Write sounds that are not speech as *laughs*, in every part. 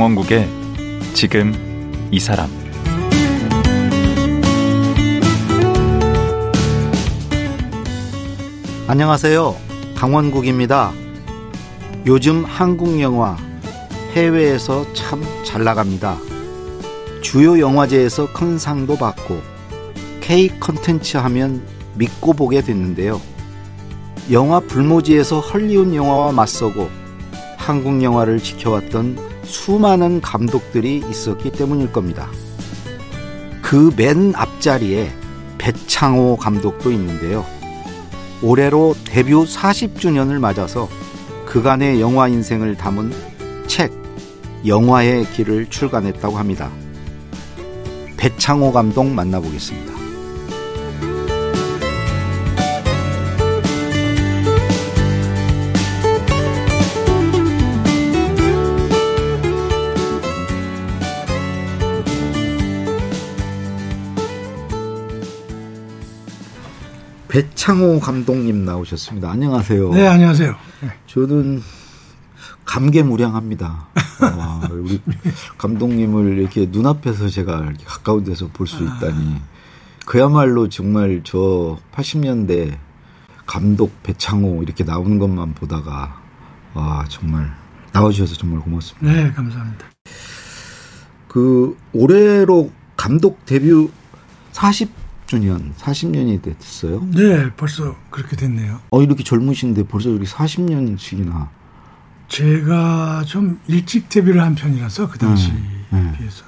강원국의 지금 이 사람 안녕하세요. 강원국입니다. 요즘 한국 영화 해외에서 참 잘 나갑니다. 주요 영화제에서 큰 상도 받고 K 컨텐츠 하면 믿고 보게 됐는데요. 영화 불모지에서 헐리우드 영화와 맞서고 한국 영화를 지켜왔던 수많은 감독들이 있었기 때문일 겁니다. 그 맨 앞자리에 배창호 감독도 있는데요. 올해로 데뷔 40주년을 맞아서 그간의 영화 인생을 담은 책 영화의 길을 출간했다고 합니다. 배창호 감독 만나보겠습니다. 배창호 감독님 나오셨습니다. 안녕하세요. 네, 안녕하세요. 네. 저는 감개무량합니다. 와, 우리 감독님을 이렇게 눈앞에서 제가 이렇게 가까운 데서 볼 수 있다니. 그야말로 정말 저 80년대 감독 배창호 이렇게 나오는 것만 보다가 와, 정말 나와주셔서 정말 고맙습니다. 네, 감사합니다. 그 올해로 감독 데뷔 40 주년, 40년이 됐어요? 네, 벌써 그렇게 됐네요. 어, 이렇게 젊으신데 벌써 이렇게 40년씩이나. 제가 좀 일찍 데뷔를 한 편이라서 그 당시에 네, 비해서.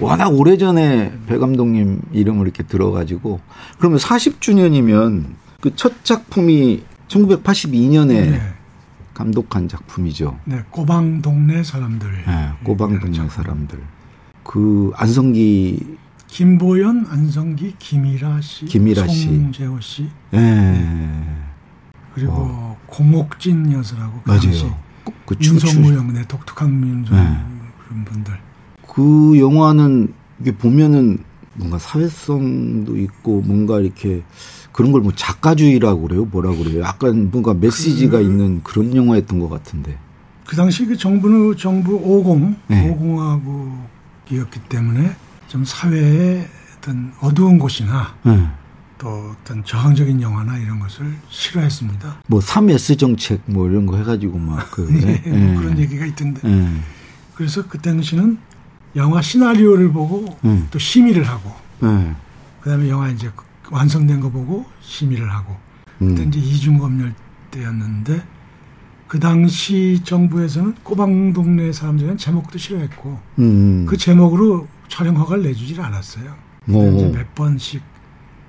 워낙 오래전에 배 감독님 이름을 이렇게 들어가지고 그러면 40주년이면 그 첫 작품이 1982년에 네. 감독한 작품이죠. 네, 꼬방 동네 사람들. 네, 꼬방 동네 사람들. 그 안성기 김보연, 안성기, 김이라 씨, 김이라 씨, 송재호 씨, 예. 네. 그리고 어. 고목진 여사라고 그 맞아요. 그 윤성무영, 네, 독특한 민성 네. 그런 분들. 그 영화는 이게 보면은 뭔가 사회성도 있고 뭔가 이렇게 그런 걸 뭐 작가주의라고 그래요, 뭐라 그래요. 약간 뭔가 메시지가 그, 있는 그런 영화였던 것 같은데. 그 당시 그 정부는 정부 50, 네. 50하고 이었기 때문에 좀 사회의 어떤 어두운 곳이나 네. 또 어떤 저항적인 영화나 이런 것을 싫어했습니다. 뭐 3S 정책 뭐 이런 거 해가지고 막 *laughs* 그, 네, 네. 뭐 그런 얘기가 있던데. 네. 그래서 그 당시는 영화 시나리오를 보고 네. 또 심의를 하고 네. 그다음에 영화 이제 완성된 거 보고 심의를 하고 그때 음. 이제 이중검열 때였는데 그 당시 정부에서는 꼬방 동네 사람들은 제목도 싫어했고 음. 그 제목으로 촬영 허가를 내주질 않았어요. 몇 번씩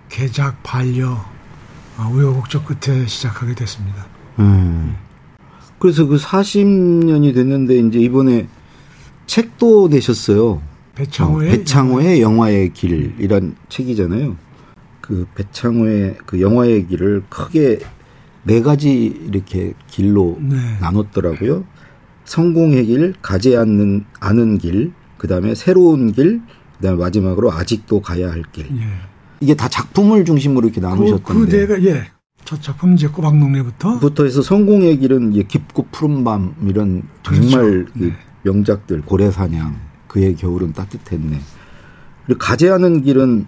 개작 반려 어, 우여곡절 끝에 시작하게 됐습니다. 음. 그래서 그 40년이 됐는데 이제 이번에 책도 내셨어요. 배창호의, 어, 배창호의 영화의 길이란 책이잖아요. 그 배창호의 그 영화의 길을 크게 네 가지 이렇게 길로 네. 나눴더라고요. 성공의 길, 가지 않는 아는 길, 그 다음에 새로운 길, 그 다음에 마지막으로 아직도 가야 할 길. 예. 이게 다 작품을 중심으로 이렇게 나누셨던데. 그, 그 내가 예. 첫 작품 이제 꼬박농래부터 부터 해서 성공의 길은 이제 깊고 푸른 밤 이런 정말 그렇죠. 네. 명작들 고래사냥 그의 겨울은 따뜻했네. 그리고 가재하는 길은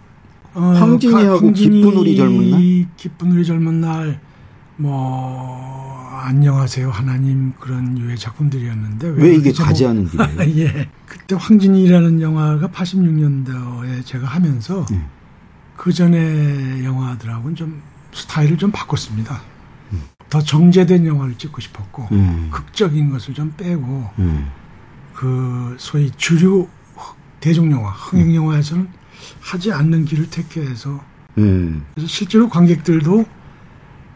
어, 황진이하고 기쁜 우리 젊은 날 기쁜 우리 젊은 날 뭐 안녕하세요 하나님 그런 유의 작품들이었는데 왜, 왜 이게 가지하는 *laughs* 길이에요? 예. 그때 황진이라는 영화가 86년도에 제가 하면서 예. 그 전에 영화들하고는 좀 스타일을 좀 바꿨습니다. 음. 더 정제된 영화를 찍고 싶었고 음. 극적인 것을 좀 빼고 음. 그 소위 주류 대중 영화 흥행 영화에서는 하지 않는 길을 택해서 음. 그래서 실제로 관객들도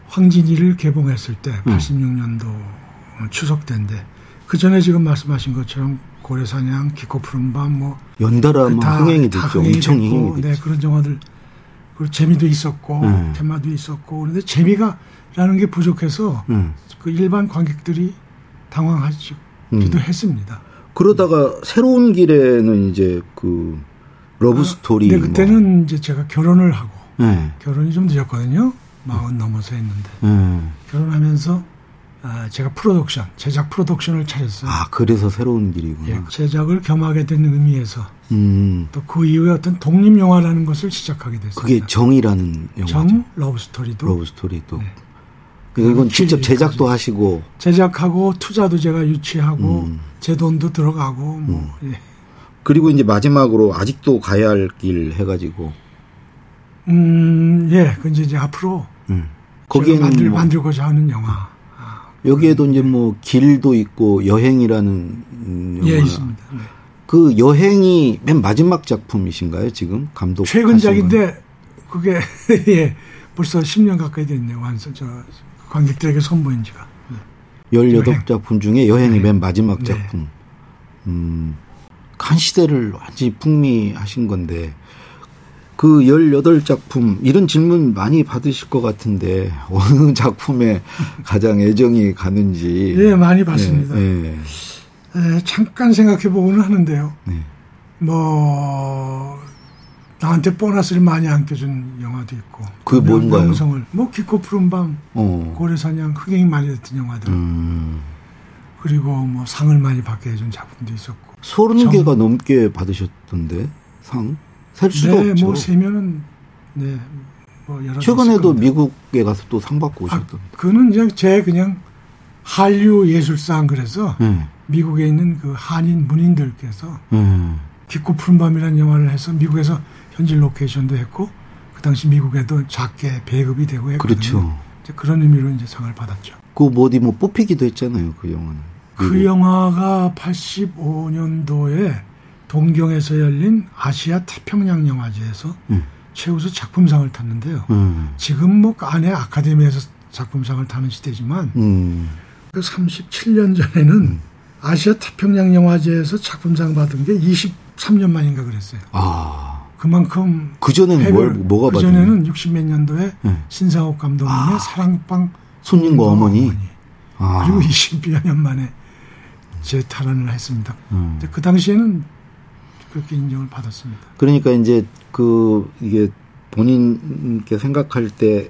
황진이를 개봉했을 때 86년도 음. 추석 때인데 그 전에 지금 말씀하신 것처럼 고래사냥, 기코 푸른 밤, 뭐 연달아 그 다, 흥행이 됐죠. 엄청 흥행이 됐죠. 네 그런 영화들 그리고 재미도 있었고 음. 테마도 있었고 그런데 재미가라는 게 부족해서 음. 그 일반 관객들이 당황하기도 음. 했습니다. 그러다가 새로운 길에는 이제 그 러브 아, 스토리. 네, 그때는 뭐. 이제 제가 결혼을 하고 네. 결혼이 좀 늦었거든요. 마흔 넘어서 했는데 음. 결혼하면서 아, 제가 프로덕션, 제작 프로덕션을 차렸어요. 아, 그래서 새로운 길이구나. 예, 제작을 겸하게 된 의미에서 음. 또그 이후에 어떤 독립 영화라는 것을 시작하게 됐어요. 그게 정이라는 영화죠. 정 러브 스토리도 러브 스토리도. 네. 이건 직접 제작도 하시고 제작하고 투자도 제가 유치하고 음. 제 돈도 들어가고 뭐 음. 예. 그리고 이제 마지막으로 아직도 가야 할 길 해가지고 음, 예, 그 이제 앞으로 음. 거기에 만들 뭐 만들고자 하는 영화. 여기에도 이제 뭐 길도 있고 여행이라는 영화. 예, 있습니다. 네. 그 여행이 맨 마지막 작품이신가요, 지금? 감독. 최근작인데 그게 *laughs* 예. 벌써 10년 가까이 됐네요. 완성 저 관객들에게 선보인 지가. 네. 18작품 중에 여행이 네. 맨 마지막 네. 작품. 네. 음. 한 시대를 완전히 풍미하신 건데 그 18작품 이런 질문 많이 받으실 것 같은데 *laughs* 어느 작품에 가장 애정이 가는지 예 많이 받습니다. 예, 예. 예 잠깐 생각해 보고는 하는데요. 네. 뭐 나한테 보너스를 많이 안겨준 영화도 있고 그게 뭔가요? 명성을 뭐 깊고 푸른 밤, 어. 고래사냥 흑행이 많이 됐던 영화들 음. 그리고 뭐 상을 많이 받게 해준 작품도 있었고 서른 개가 넘게 받으셨던데 상? 셀 수도 네, 없죠. 뭐 세면은 네. 뭐 여러 최근에도 미국에 가서 또 상 받고 아, 오셨던. 아, 그는 그냥 제 그냥 한류 예술상 그래서 네. 미국에 있는 그 한인 문인들께서 네. 깊고 푸른 밤이라는 영화를 해서 미국에서 현지 로케이션도 했고 그 당시 미국에도 작게 배급이 되고 했거든요. 그렇죠. 이제 그런 의미로 이제 상을 받았죠. 그뭐 어디 뭐 뽑히기도 했잖아요. 그 영화는. 그 영화가 85년도에 동경에서 열린 아시아 태평양 영화제에서 음. 최우수 작품상을 탔는데요. 음. 지금 뭐 안에 아카데미에서 작품상을 타는 시대지만 음. 그 37년 전에는 음. 아시아 태평양 영화제에서 작품상 받은 게 23년 만인가 그랬어요. 아. 그만큼 그 전에는 뭘 뭐가 그 전에는 60몇 년도에 네. 신상옥 감독님의 아. 사랑방 손님과 어머니. 어머니. 아. 그리고 20여 년 만에 재탈환을 했습니다. 음. 그 당시에는 그렇게 인정을 받았습니다. 그러니까 이제 그 이게 본인께 생각할 때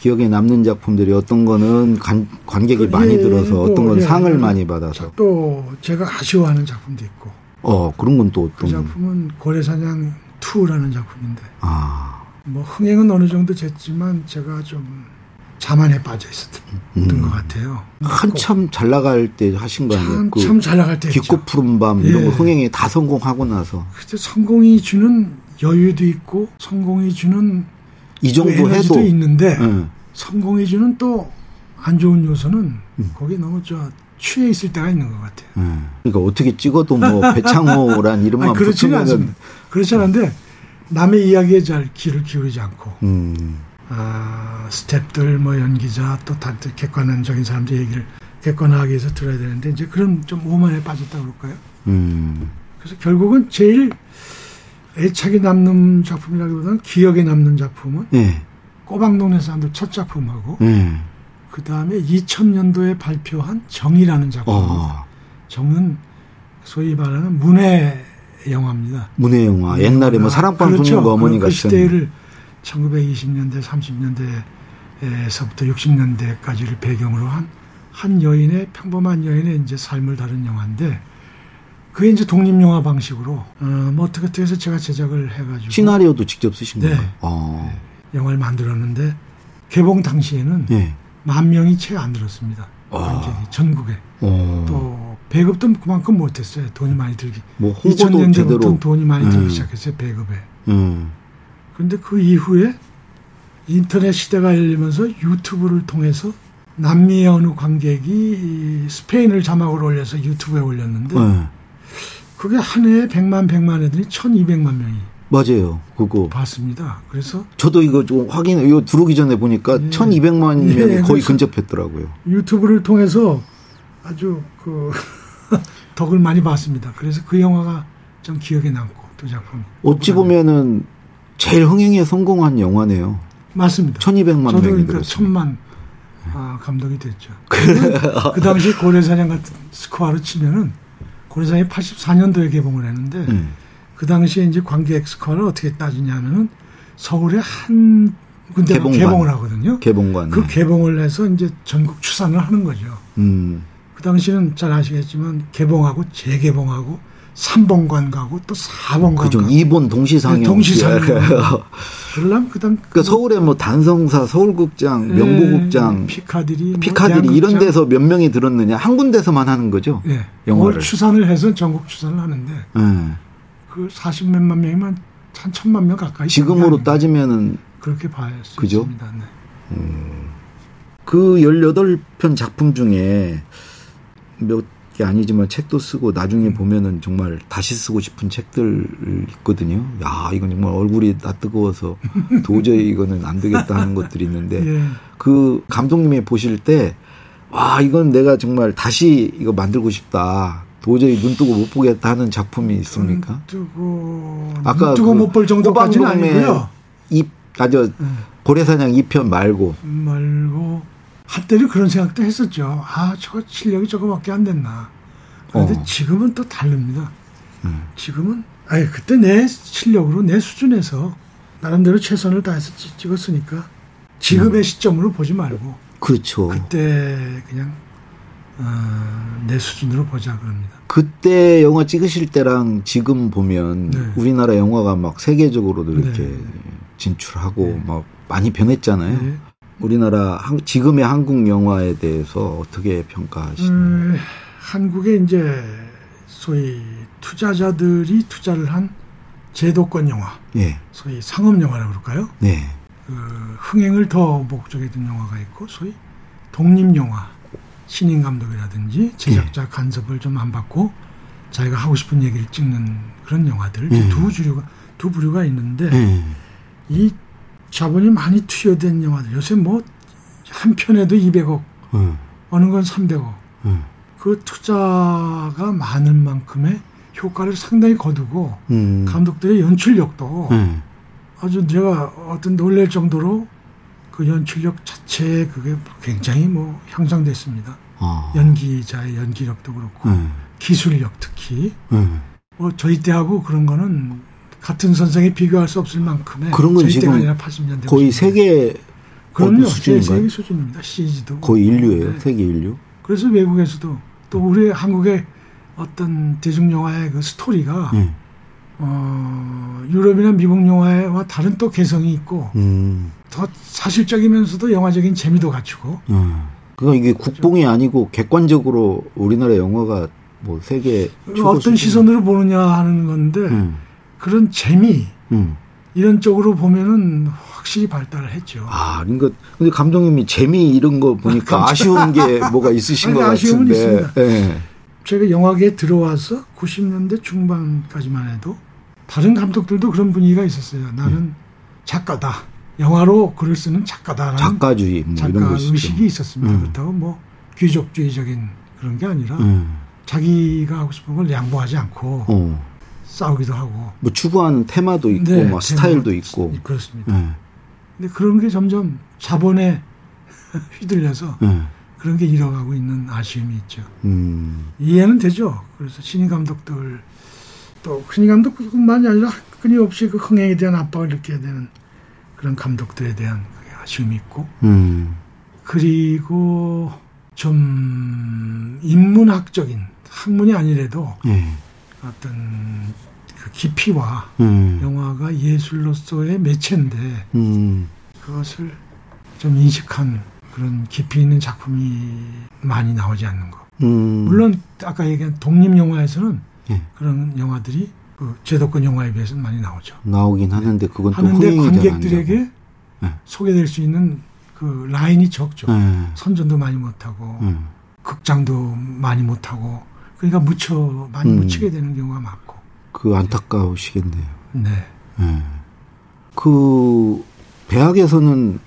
기억에 남는 작품들이 어떤 거는 관, 관객이 그, 많이 예, 들어서 어떤 건 예, 상을 예, 많이 받아서 또 제가 아쉬워하는 작품도 있고 어 그런 건또그 작품은 고래사냥 2라는 작품인데 아. 뭐 흥행은 어느 정도 됐지만 제가 좀 자만에 빠져 있었던 음. 것 같아요. 한참 잘 나갈 때 하신 거 아니에요? 한참 잘 나갈 때. 깊고 푸른 밤 이런 예. 거 흥행에 다 성공하고 나서. 그때 성공이 주는 여유도 있고 성공이 주는 이 정도 그 해도 있는데 예. 성공이 주는 또 안 좋은 요소는 음. 거기 너무 저 취해 있을 때가 있는 것 같아요. 예. 그러니까 어떻게 찍어도 뭐 *laughs* 배창호란 이름만 않습니다. 그렇지 않은데 남의 이야기에 잘 귀를 기울이지 않고. 음. 아, 스탭들, 뭐 연기자, 또 다들 객관적인 사람들 얘기를 객관하기 위해서 들어야 되는데 이제 그런 좀 오만에 빠졌다 그럴까요? 음. 그래서 결국은 제일 애착이 남는 작품이라기보다는 기억에 남는 작품은 네. 꼬박동네 사람들 첫 작품하고 네. 그 다음에 2000년도에 발표한 정이라는 작품. 어. 정은 소위 말하는 문해 영화입니다. 문해 영화. 옛날에 뭐 사랑방 그렇죠. 손님과 어머니 그 같은. 그 시대를 1920년대, 30년대에서부터 60년대까지를 배경으로 한, 한 여인의, 평범한 여인의 이제 삶을 다룬 영화인데, 그게 이제 독립영화 방식으로, 어, 뭐 어떻게 어떻게 해서 제가 제작을 해가지고. 시나리오도 직접 쓰신 네. 거예요? 어. 네. 영화를 만들었는데, 개봉 당시에는 네. 만 명이 채 안 들었습니다. 관객이, 아. 전국에. 어. 또, 배급도 그만큼 못했어요. 돈이 많이 들기. 뭐 홍보도 2000년대부터 제대로. 돈이 많이 들기 음. 시작했어요. 배급에. 음. 그런데 그 이후에 인터넷 시대가 열리면서 유튜브를 통해서 남미의 어느 관객이 스페인을 자막으로 올려서 유튜브에 올렸는데 네. 그게 한 해에 100만 100만 애들이 1200만 명이 맞아요. 그거 봤습니다. 그래서 저도 이거 좀 확인 이거 들어오기 전에 보니까 예. 1200만 명이 예, 거의 근접했더라고요. 유튜브를 통해서 아주 그 *laughs* 덕을 많이 봤습니다. 그래서 그 영화가 좀 기억에 남고 또 작품. 어찌 보면은 제일 흥행에 성공한 영화네요. 맞습니다. 1200만 저도 명이 그러니까 천만 아, 감독이 됐죠. *laughs* 그 당시 고래사냥 같은 스코어로 치면은 고래사냥이 84년도에 개봉을 했는데 음. 그 당시에 이제 관객 스코어를 어떻게 따지냐면은 서울의 한 근데 개봉관. 개봉을 하거든요. 개봉관. 그 개봉을 해서 이제 전국 추산을 하는 거죠. 음. 그 당시는 잘 아시겠지만 개봉하고 재개봉하고 3번관 가고 또 4번관 그죠. 가고. 2번 동시상영. 네, 동시상영. *laughs* 그러려면 그다음 그 서울에 뭐 단성사, 서울극장, 네, 명보극장, 피카디리, 뭐 피카디리 뭐 이런 데서 몇 명이 들었느냐 한 군데서만 하는 거죠. 네. 영화를 추산을 해서 전국 추산을 하는데 네. 그 40몇만 명이면 한 천만 명 가까이. 지금으로 따지면은 그렇게 봐야 수 그죠? 있습니다. 네. 음. 그 18편 작품 중에 몇 게 아니지만 책도 쓰고 나중에 음. 보면은 정말 다시 쓰고 싶은 책들 있거든요. 야, 이건 정말 얼굴이 다 뜨거워서 *laughs* 도저히 이거는 안 되겠다 하는 것들이 있는데 *laughs* 예. 그 감독님이 보실 때 와, 이건 내가 정말 다시 이거 만들고 싶다. 도저히 눈 뜨고 못 보겠다 하는 작품이 있습니까? 눈 뜨고 아까 눈 뜨고 그 못볼 정도까지는 아니고요. 입 아주 음. 고래사냥 2편 말고 말고 한때는 그런 생각도 했었죠. 아, 저거 실력이 저거밖에 안 됐나. 그런데 어. 지금은 또 다릅니다. 음. 지금은, 아니, 그때 내 실력으로 내 수준에서 나름대로 최선을 다해서 찍었으니까 지금의 음. 시점으로 보지 말고. 그렇죠. 그때 그냥, 어, 내 수준으로 보자 그럽니다. 그때 영화 찍으실 때랑 지금 보면 네. 우리나라 영화가 막 세계적으로도 이렇게 네. 진출하고 네. 막 많이 변했잖아요. 네. 우리나라 한, 지금의 한국 영화에 대해서 어떻게 평가하시나요? 음, 한국의 이제 소위 투자자들이 투자를 한 제도권 영화, 예. 소위 상업 영화라고 그럴까요? 네. 그 흥행을 더 목적에 둔 영화가 있고, 소위 독립 영화, 신인 감독이라든지 제작자 예. 간섭을 좀 안 받고 자기가 하고 싶은 얘기를 찍는 그런 영화들 예. 두 주류가 두 부류가 있는데 예. 이 자본이 많이 투여된 영화들. 요새 뭐, 한 편에도 200억, 음. 어느 건 300억. 음. 그 투자가 많은 만큼의 효과를 상당히 거두고, 음. 감독들의 연출력도 아주 제가 어떤 놀랄 정도로 그 연출력 자체에 그게 굉장히 뭐 향상됐습니다. 아. 연기자의 연기력도 그렇고, 기술력 특히. 뭐 저희 때하고 그런 거는 같은 선생에 비교할 수 없을 만큼의 그런 건 지금 아니라 80년대 거의 세계 그럼요 수준인가요? 세계 수준입니다. CG도 거의 인류예요. 네. 세계 인류. 그래서 외국에서도 또 우리 한국의 어떤 대중 영화의 그 스토리가 네. 어, 유럽이나 미국 영화와 다른 또 개성이 있고 음. 더 사실적이면서도 영화적인 재미도 갖추고. 음. 그러니까 이게 국뽕이 아니고 객관적으로 우리나라 영화가 뭐 세계 어떤. 시선으로 보느냐 하는 건데. 음. 그런 재미 음. 이런 쪽으로 보면은 확실히 발달을 했죠. 아, 그러니까 근데 감독님이 재미 이런 거 보니까 *laughs* 아, 쉬운 게 *laughs* 뭐가 있으신 것 아쉬움은 같은데. 있습니다. 네. 제가 영화계에 들어와서 90년대 중반까지만 해도 다른 감독들도 그런 분위기가 있었어요. 나는 음. 작가다. 영화로 글을 쓰는 작가다라는 작가주의 뭐 작가 의식이 있었습니다. 음. 그렇다고 뭐 귀족주의적인 그런 게 아니라 음. 자기가 하고 싶은 걸 양보하지 않고 어. 싸우기도 하고. 뭐 추구하는 테마도 있고, 네, 뭐 스타일도 있고. 그렇습니다. 네. 근데 그런 게 점점 자본에 *laughs* 휘둘려서 네. 그런 게 잃어가고 있는 아쉬움이 있죠. 음. 이해는 되죠. 그래서 신인 감독들 또 신인 감독뿐만이 아니라 끊임없이 그 흥행에 대한 압박을 느껴야 되는 그런 감독들에 대한 아쉬움이 있고. 음. 그리고 좀 인문학적인 학문이 아니래도 예. 어떤 그 깊이와 음. 영화가 예술로서의 매체인데 음. 그것을 좀 인식한 그런 깊이 있는 작품이 많이 나오지 않는 거. 음. 물론 아까 얘기한 독립 영화에서는 예. 그런 영화들이 그 제도권 영화에 비해서는 많이 나오죠. 나오긴 하는데 그건 하는데 관객들에게 예. 소개될 수 있는 그 라인이 적죠. 예. 선전도 많이 못하고 예. 극장도 많이 못하고 그러니까 묻혀 많이 음. 묻히게 되는 경우가 많고. 그 안타까우시겠네요. 네. 네. 그 대학에서는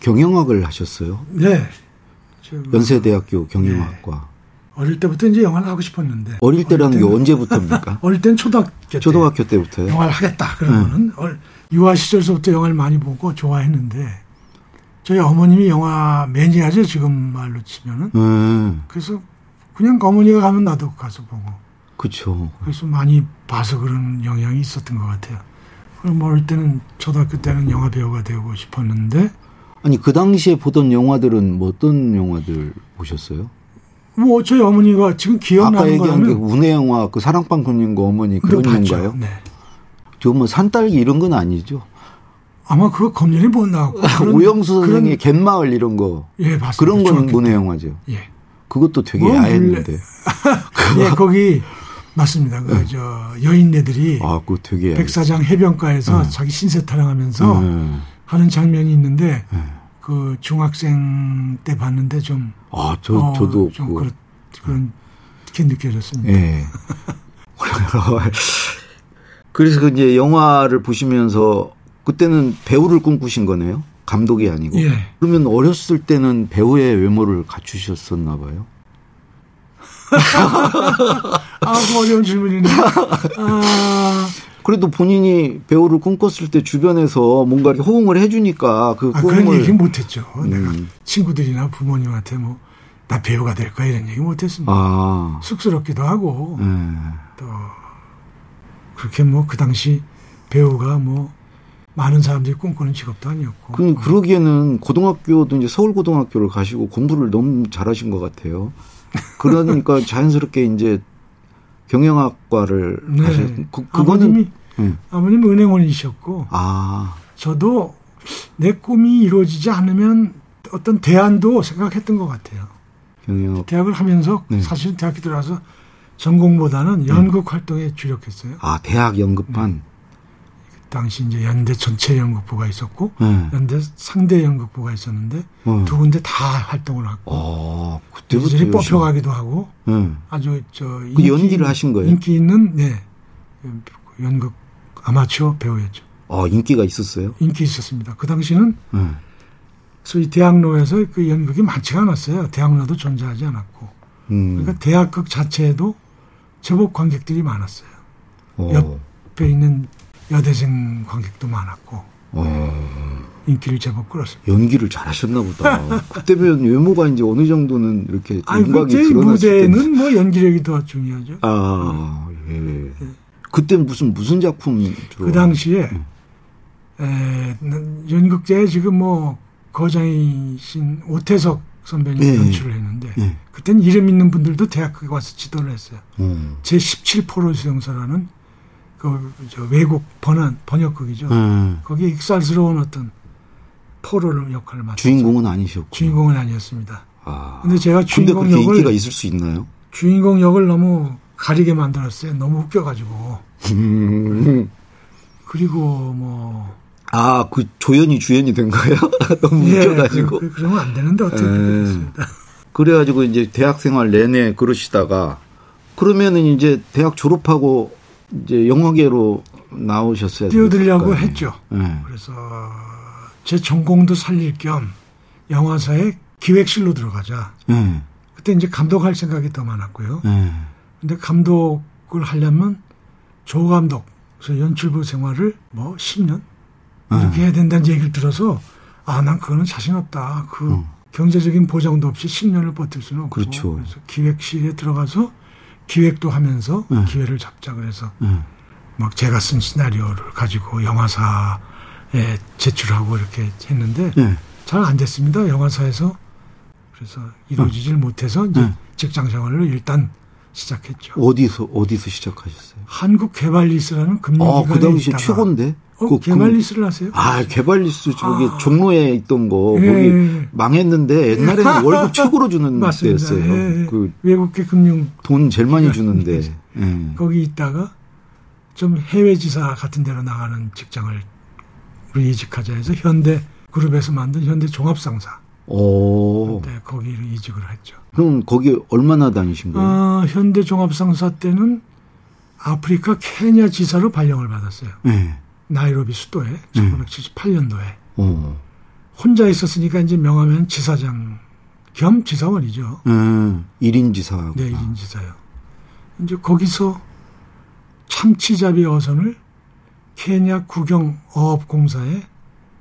경영학을 하셨어요? 네. 연세대학교 경영학과. 네. 어릴 때부터 이제 영화를 하고 싶었는데. 어릴 때라는 게 언제부터입니까? *laughs* 어릴 땐 초등학교 때. 초등학교 때부터요? 영화를 하겠다. 그러면은 네. 유아 시절서부터 영화를 많이 보고 좋아했는데 저희 어머님이 영화 매니아죠 지금 말로 치면은. 네. 그래서 그냥 어머니가 가면 나도 가서 보고. 그렇죠. 그래서 많이 봐서 그런 영향이 있었던 것 같아요. 그럼 어릴 때는 초등학교 때는 영화 배우가 되고 싶었는데 아니 그 당시에 보던 영화들은 뭐 어떤 영화들 보셨어요? 뭐 저희 어머니가 지금 기억나는 아까 얘기한 게 운해 영화 그 사랑방 군님과 어머니 그런 영화요? 네. 저뭐 산딸기 이런 건 아니죠? 아마 그거 검열이 못 나왔고 *laughs* 오영수 선생의 갯마을 이런 거 예, 맞습니다. 그런 거는 문해 영화죠. 예. 그것도 되게 뭐 야했는데. *laughs* 예, 거기 맞습니다. 그저 여인네들이 아, 그거 되게 백사장 해변가에서 네. 자기 신세 타령하면서 네. 하는 장면이 있는데 네. 그 중학생 때 봤는데 좀 아, 저 어, 저도 좀 그렇, 그런 게 느껴졌습니다. 예. *laughs* 그래서 그 이제 영화를 보시면서 그때는 배우를 꿈꾸신 거네요. 감독이 아니고. 예. 그러면 어렸을 때는 배우의 외모를 갖추셨었나 봐요. *laughs* 아, 그 어려운 질문이네. 아, 그래도 본인이 배우를 꿈꿨을 때 주변에서 뭔가 이렇게 호응을 해주니까 그 아, 그런 얘기 못했죠. 내가 음. 친구들이나 부모님한테 뭐, 나 배우가 될 거야 이런 얘기 못했습니다. 아, 쑥스럽기도 하고, 예. 또, 그렇게 뭐, 그 당시 배우가 뭐, 많은 사람들이 꿈꾸는 직업도 아니었고. 그 그러기에는 고등학교도 이제 서울 고등학교를 가시고 공부를 너무 잘하신 것 같아요. 그러니까 *laughs* 자연스럽게 이제 경영학과를 네. 하셨. 그, 그거는 아버님이, 예. 아버님 은행원이셨고, 아, 저도 내 꿈이 이루어지지 않으면 어떤 대안도 생각했던 것 같아요. 경영. 대학을 하면서 네. 사실 대학교 들어가서 전공보다는 연극 활동에 주력했어요. 아, 대학 연극반. 당시 이제 연대 전체 연극부가 있었고 네. 연대 상대 연극부가 있었는데 어. 두 군데 다 활동을 하고 어, 그때부터 뽑혀가기도 하고 네. 아주 저그 연기를 하신 거예요? 인기 있는 네 연극 아마추어 배우였죠. 어, 인기가 있었어요. 인기 있었습니다. 그 당시는 네. 소위 대학로에서 그 연극이 많지가 않았어요. 대학로도 존재하지 않았고 음. 그러니까 대학극 자체에도 제법 관객들이 많았어요. 어. 옆에 있는 여대생 관객도 많았고 어. 인기를 제법 끌었습니다. 연기를 잘하셨나 보다. 그때면 외모가 이제 어느 정도는 이렇게 아니 윤곽이 드러났을. 무대는 뭐 연기력이 더 중요하죠. 아, 예. 그때 무슨 무슨 작품 주로? 그 당시에 음. 에, 연극제에 지금 뭐 거장이신 오태석 선배님 예, 연출을 했는데 예. 그땐 이름 있는 분들도 대학교에 와서 지도를 했어요. 음. 제 17포로 수용소라는 그저 외국 번안 번역극이죠. 예. 거기에 익살스러운 어떤 포로를 역할을 맡았죠. 주인공은 아니셨고. 주인공은 아니었습니다. 아. 근데 제가 근데 주인공 그렇게 역을 인기가 있을 수 있나요? 주인공 역을 너무 가리게 만들었어요. 너무 웃겨가지고. 그리고 뭐 아, 그 조연이 주연이 된 거예요? *laughs* 너무 예, 웃겨가지고. 그, 그 러면 안 되는데 어떻게 예. 그랬습니다. *laughs* 그래가지고 이제 대학 생활 내내 그러시다가 그러면은 이제 대학 졸업하고 이제 영화계로 나오셨어야 뛰어들려고. 했죠. 예. 그래서 제 전공도 살릴 겸 영화사에 기획실로 들어가자. 예. 그때 이제 감독할 생각이 더 많았고요. 예. 근데 감독을 하려면 조 감독, 그래서 연출부 생활을 뭐 10년 이렇게 해야 된다는 얘기를 들어서 아, 난 그거는 자신 없다. 그 음. 경제적인 보장도 없이 10년을 버틸 수는 없고. 그렇죠. 래서 기획실에 들어가서 기획도 하면서 네. 기회를 잡자 그래서 예. 막 제가 쓴 시나리오를 가지고 영화사에 제출하고 이렇게 했는데 예. 잘안 됐습니다. 영화사에서. 그래서 이루어지질 못해서 이제 네. 직장 생활을 일단 시작했죠. 어디서 어디서 시작하셨어요? 한국 개발리스라는 금융기관에 아, 그 당시 있다가 최고인데. 어, 그 개발리스를 하세요? 아, 개발리스 저기 아. 종로에 있던 거 예, 거기 예. 망했는데 옛날에는 *laughs* 월급 최고로 주는 맞습니다. 때였어요. 예, 예. 그 외국계 금융 돈 제일 많이 주는데. 예. 거기 있다가 좀 해외 지사 같은 데로 나가는 직장을 우리 이직하자 해서 현대 그룹에서 만든 현대 종합상사. 오. 네, 거기를 이직을 했죠. 그럼 거기 얼마나 다니신 거예요? 아, 현대 종합상사 때는 아프리카 케냐 지사로 발령을 받았어요. 예. 나이로비 수도에 음. 1978년도에 어. 혼자 있었으니까 이제 명하면 지사장 겸 지사원이죠. 예. 1인 지사. 네, 1인 지사요. 이제 거기서 참치잡이 어선을 케냐 국영어업공사에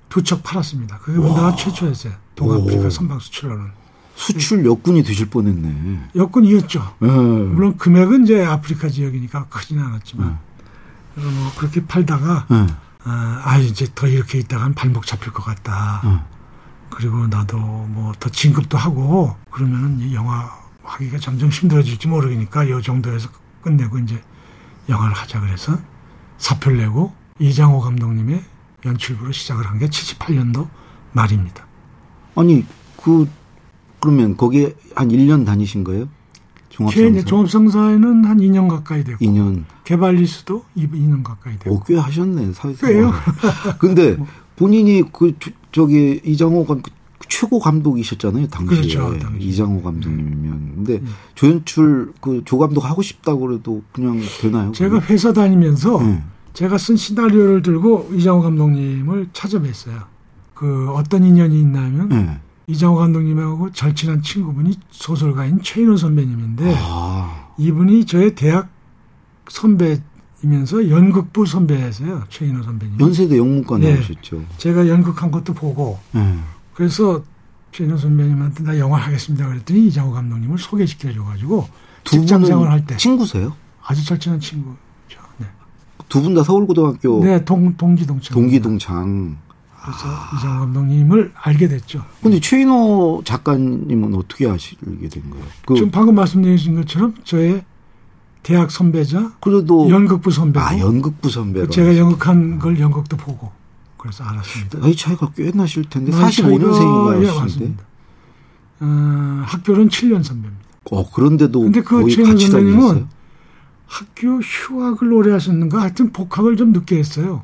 두 척 팔았습니다. 그게 우리나라 최초였어요. 동아프리카 오. 선박 수출로는. 수출 여군이 되실 뻔했네. 여건이었죠. 예. 물론 금액은 이제 아프리카 지역이니까 크지는 않았지만. 그래서 뭐 그렇게 팔다가 예. 아, 아 이제 더 이렇게 있다간 발목 잡힐 것 같다. 어. 그리고 나도 뭐 더 진급도 하고 그러면은 이 영화 하기가 점점 힘들어질지 모르니까 요 정도에서 끝내고 이제 영화를 하자 그래서 사표를 내고 이장호 감독님의 연출부로 시작을 한 게 78년도 말입니다. 아니 그 그러면 거기에 한 1년 다니신 거예요? 종합상사? 종합상사에는 한 2년 가까이 되고 2년. 개발리스도 2년 가까이 되고. 오, 꽤 하셨네. 사회생 꽤요. *laughs* 근데 본인이 그 저기 이장호 감 최고 감독이셨잖아요 당시에 그렇죠, 당시. 이장호 감독님이면 근데 네. 조연출 그 조감독 하고 싶다고 그래도 그냥 되나요? 제가 그게? 회사 다니면서 네. 제가 쓴 시나리오를 들고 이장호 감독님을 찾아뵀어요. 그 어떤 인연이 있냐면 네. 이장호 감독님하고 절친한 친구분이 소설가인 최인호 선배님인데 아. 이분이 저의 대학 선배이면서 연극부 선배세요 최인호 선배님. 연세대 영문과 네. 나오셨죠. 제가 연극한 것도 보고 네. 그래서 최인호 선배님한테 나 영화 하겠습니다 그랬더니 이장호 감독님을 소개시켜 줘가지고 직장 생활할 때 친구세요? 아주 절친한 친구죠. 네. 두 분 다 서울고등학교. 네, 동 동기 동창. 동기 동창. 그래서 아. 이장 감독님을 알게 됐죠. 근데 최인호 작가님은 어떻게 아시게 된 거예요? 그 지금 방금 말씀드린 것처럼 저의 대학 선배자. 그래도 연극부 선배고. 아 연극부 선배로. 제가 연극한 걸 연극도 보고 그래서 알았습니다. 나이 차이가 꽤 나실 텐데 45년생인가요? 예, 맞습니다. 어, 학교는 7년 선배입니다. 어 그런데도 근데 그 최인호 선배님은 학교 휴학을 오래 하셨는가 하여튼 복학을 좀 늦게 했어요.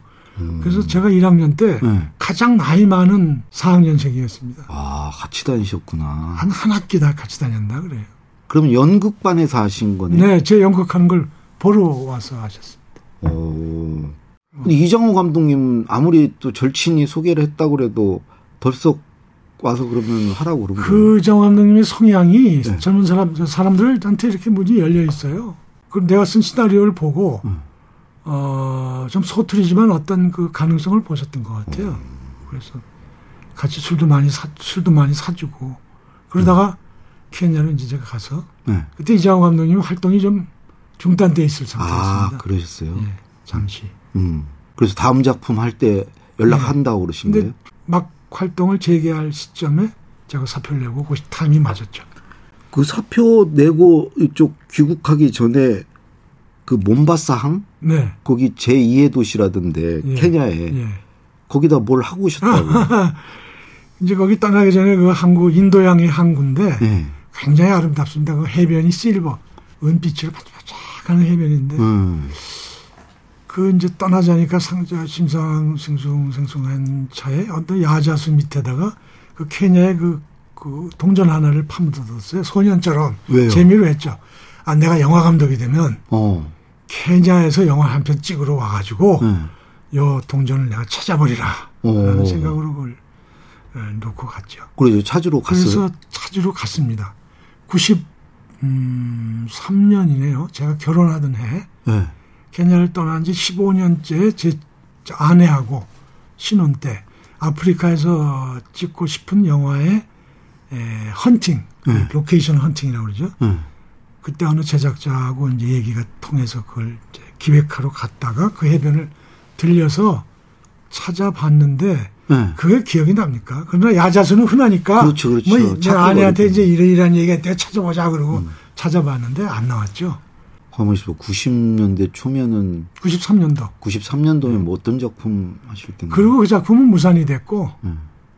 그래서 제가 1학년 때 네. 가장 나이 많은 4학년생이었습니다. 아, 같이 다니셨구나. 한, 한 학기 다 같이 다녔나 그래요. 그럼 연극반에서 하신 거네요? 네, 제 연극하는 걸 보러 와서 하셨습니다. 오. 근데 이정호 감독님은 아무리 또 절친이 소개를 했다고 그래도 덜썩 와서 그러면 하라고 거예요. 그 정호 감독님의 성향이 네. 젊은 사람, 사람들한테 이렇게 문이 열려 있어요. 그럼 내가 쓴 시나리오를 보고 음. 어, 좀 소투리지만 어떤 그 가능성을 보셨던 것 같아요. 그래서 같이 술도 많이 사, 술도 많이 사주고 그러다가 케냐로 이제 제가 가서 네. 그때 이장호 감독님 활동이 좀 중단돼 있을 상태였습니다. 아, 그러셨어요? 예, 잠시. 음. 그래서 다음 작품 할 때 연락한다고 네. 그러신 거예요? 막 활동을 재개할 시점에 제가 사표를 내고 그 타임이 맞았죠. 그 사표 내고 이쪽 귀국하기 전에 그 몬바사항 네. 거기 제2의 도시라던데 예. 케냐에 예. 거기다 뭘 하고 오셨다고 *laughs* 이제 거기 떠나기 전에 그 항구 인도양의 항구인데 예. 굉장히 아름답습니다. 그 해변이 실버 은빛으로 반짝반짝하는 해변인데 음. 그 이제 떠나자니까 상자 심상생숭생숭한 차에 어떤 야자수 밑에다가 그 케냐의 그, 그 동전 하나를 파묻어뒀어요. 소년처럼 왜요? 재미로 했죠. 아 내가 영화 감독이 되면 어. 케냐에서 영화 한 편 찍으러 와가지고 네. 요 동전을 내가 찾아버리라 라는 생각으로 그걸 예, 놓고 갔죠. 그래서 찾으러 갔어요. 그래서 찾으러 갔습니다. 93년이네요. 음, 제가 결혼하던 해 네. 케냐를 떠난 지 15년째 제 아내하고 신혼 때 아프리카에서 찍고 싶은 영화의 에, 헌팅, 네. 로케이션 헌팅이라고 그러죠. 네. 그때 어느 제작자하고 이제 얘기가 통해서 그걸 기획하러 갔다가 그 해변을 들려서 찾아봤는데 네. 그게 기억이 납니까? 그러나 야자수는 흔하니까 그렇죠, 그렇죠. 뭐내 아내한테 이제 이러이러한 얘기가 때 찾아보자 그러고 음. 찾아봤는데 안 나왔죠. 가만히 있어 90년대 초면은 93년도 93년도면 네. 뭐 어떤 작품 하실 때인가 그리고 그 작품은 무산이 됐고 네.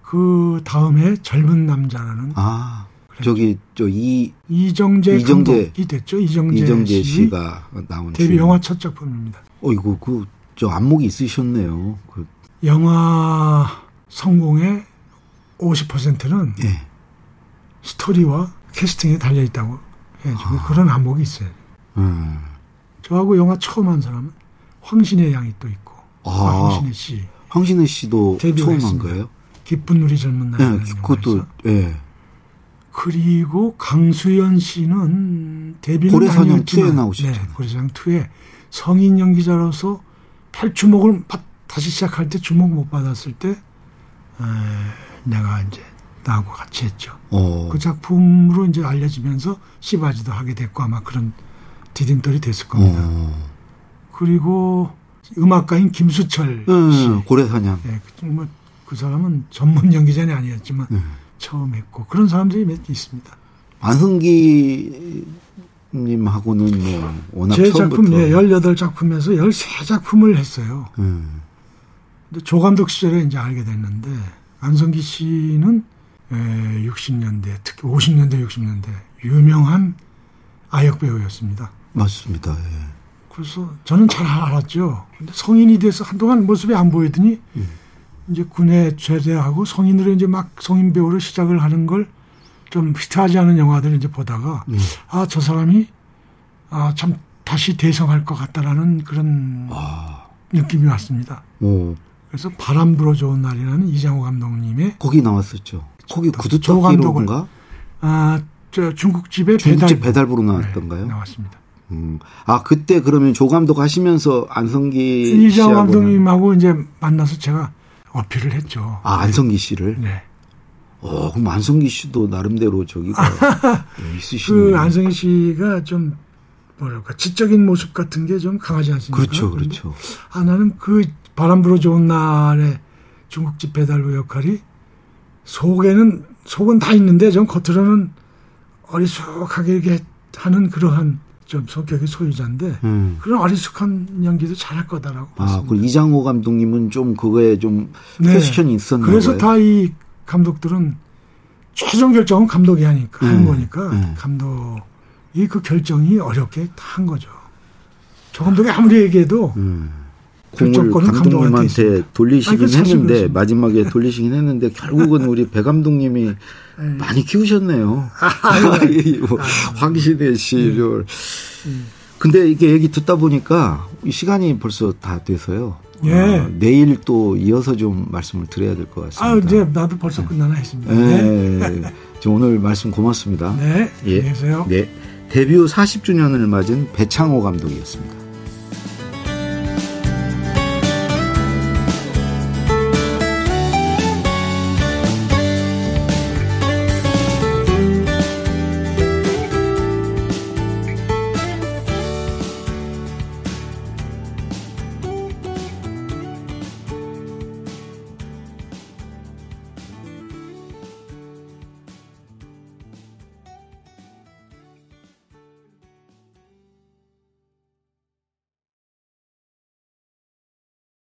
그 다음에 젊은 남자라는 아 저기 저이 이정재 이정재 감독이 됐죠. 이정재, 이정재 씨. 가 나온 데뷔 영화 첫 작품입니다. 어 이거 그저 안목이 있으셨네요. 그. 영화 성공의 50%는 예. 스토리와 캐스팅에 달려 있다고 해야죠. 아. 그런 안목이 있어요. 음. 저하고 영화 처음 한 사람은 황신혜 양이 또 있고 아. 황신혜 씨. 황신혜 씨도 처음 한 거예요? 기쁜 우리 젊은 날. 네, 그것도 예. 그리고 강수연 씨는 데뷔는 고래사냥 2에 나오셨잖아요. 네, 고래사냥 2에 성인 연기자로서 팔주목을 다시 시작할 때 주목 못 받았을 때 에, 내가 이제 나하고 같이 했죠. 오. 어. 그 작품으로 이제 알려지면서 씨바지도 하게 됐고 아마 그런 디딤돌이 됐을 겁니다. 오. 어. 그리고 음악가인 김수철 음, 씨. 고래사냥. 예, 그, 뭐, 그 사람은 전문 연기자는 아니었지만 음. 처음 했고 그런 사람들이 몇 있습니다. 안성기 님하고는 뭐 워낙 제 작품 예, 18작품에서 13작품을 했어요. 음. 근데 조감독 시절에 이제 알게 됐는데 안성기 씨는 에, 60년대 특히 50년대 60년대 유명한 아역 배우였습니다. 맞습니다. 예. 그래서 저는 잘 알았죠. 근데 성인이 돼서 한동안 모습이 안 보이더니 음. 이제 군에 제대하고 성인으로 이제 막 성인 배우로 시작을 하는 걸 좀 히트하지 않은 영화들을 이제 보다가 음. 아저 사람이 아 참 다시 대성할 것 같다라는 그런 아. 느낌이 왔습니다. 오. 그래서 바람 불어 좋은 날이라는 이장호 감독님의 거기 나왔었죠. 거기 구두터기로인가? 아, 저 중국집에 중국집 배달, 부로 나왔던가요? 네, 나왔습니다. 음. 아, 그때 그러면 조 감독 하시면서 안성기 이장호 감독님하고 이제 만나서 제가 어필을 했죠. 아, 안성기 씨를? 네. 어, 그럼 안성기 씨도 나름대로 저기가 *laughs* 있으시네. 그 안성기 씨가 좀 뭐랄까 지적인 모습 같은 게 좀 강하지 않습니까? 그렇죠, 그렇죠. 아 나는 그 바람 불어 좋은 날에 중국 집 배달부 역할이 속에는 속은 다 있는데 좀 겉으로는 어리숙하게 이렇게 하는 그러한 좀 성격의 소유자인데 음. 그런 어리숙한 연기도 잘할 거다라고 아, 봤습니다. 그 이장호 감독님은 좀 그거에 좀 네. 패션이 있었나 그래서 다 이 감독들은 최종 결정은 감독이 하니까 음. 하는 거니까 음. 감독 이 그 결정이 어렵게 한 거죠. 조 감독이 아무리 얘기해도 음. 공을 감독님한테 돌리시긴 아니, 했는데 마지막에 돌리시긴 했는데 결국은 우리 배 감독님이 네. 많이 키우셨네요. 아, *laughs* 뭐, 아, 황신혜 씨를. 네. 근데 이게 얘기 듣다 보니까 시간이 벌써 다 돼서요. 예. 어, 내일 또 이어서 좀 말씀을 드려야 될 것 같습니다. 아, 이제 나도 벌써 끝나나 했습니다. 네. 네. 오늘 말씀 고맙습니다. 네. 예. 안녕히 계세요. 네. 데뷔 40주년을 맞은 배창호 감독이었습니다.